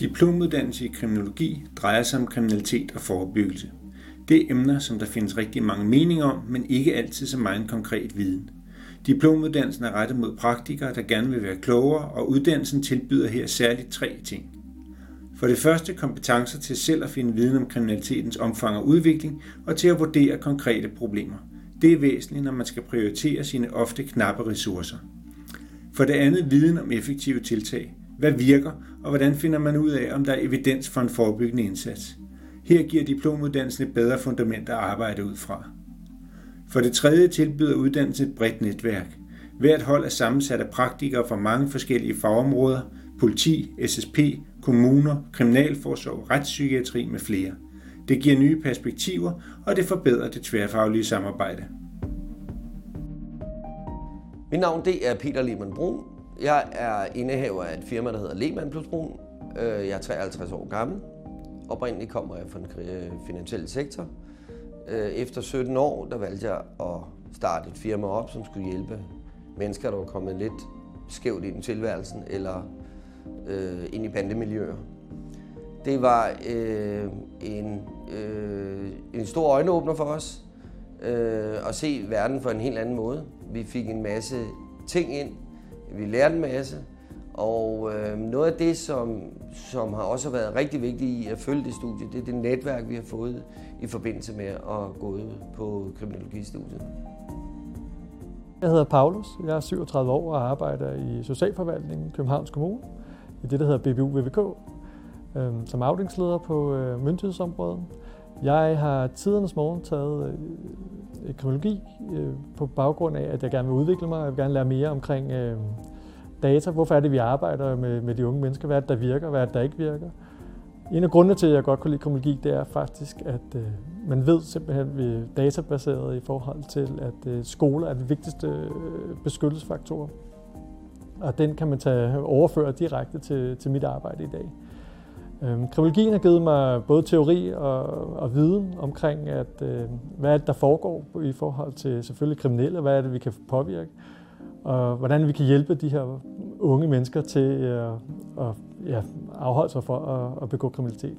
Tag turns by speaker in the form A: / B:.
A: Diplomuddannelse i kriminologi drejer sig om kriminalitet og forebyggelse. Det er emner, som der findes rigtig mange meninger om, men ikke altid så meget en konkret viden. Diplomuddannelsen er rettet mod praktikere, der gerne vil være klogere, og uddannelsen tilbyder her særligt tre ting. For det første kompetencer til selv at finde viden om kriminalitetens omfang og udvikling, og til at vurdere konkrete problemer. Det er væsentligt, når man skal prioritere sine ofte knappe ressourcer. For det andet viden om effektive tiltag. Hvad virker, og hvordan finder man ud af, om der er evidens for en forebyggende indsats? Her giver diplomuddannelsen et bedre fundament at arbejde ud fra. For det tredje tilbyder uddannelsen et bredt netværk. Hvert hold er sammensat af praktikere fra mange forskellige fagområder, politi, SSP, kommuner, kriminalforsorg, retspsykiatri med flere. Det giver nye perspektiver, og det forbedrer det tværfaglige samarbejde.
B: Mit navn det er Peter Lehmann Brun. Jeg er indehaver af et firma, der hedder Lehmann plus Brun. Øh, jeg er 53 år gammel. Oprindeligt kommer jeg fra den finansielle sektor. Øh, efter 17 år, der valgte jeg at starte et firma op, som skulle hjælpe mennesker, der var kommet lidt skævt ind i tilværelsen, eller øh, ind i bandemiljøer. Det var øh, en, øh, en stor øjenåbner for os øh, at se verden på en helt anden måde. Vi fik en masse ting ind, vi lærte en masse, og øh, noget af det, som, som har også været rigtig vigtigt i at følge det studie, det er det netværk, vi har fået i forbindelse med at gå ud på kriminologistudiet.
C: Jeg hedder Paulus, jeg er 37 år og arbejder i Socialforvaltningen i Københavns Kommune, i det, der hedder BBU VVK, øh, som afdelingsleder på øh, myndighedsområdet. Jeg har tidernes morgen taget øh, kriminologi øh, på baggrund af, at jeg gerne vil udvikle mig, og jeg vil gerne lære mere omkring øh, data. Hvorfor er det, vi arbejder med, med de unge mennesker? Hvad er det, der virker? Hvad er det, der ikke virker? En af grundene til, at jeg godt kunne lide kriminologi, det er faktisk, at øh, man ved simpelthen, at vi er databaseret i forhold til, at øh, skoler er den vigtigste øh, beskyttelsesfaktor. Og den kan man tage overføre direkte til, til mit arbejde i dag. Øhm, kriminologien har givet mig både teori og, og viden omkring, at, øh, hvad er det, der foregår i forhold til selvfølgelig kriminelle, hvad er det, vi kan påvirke, og hvordan vi kan hjælpe de her unge mennesker til at, at ja, afholde sig for at, at begå kriminalitet.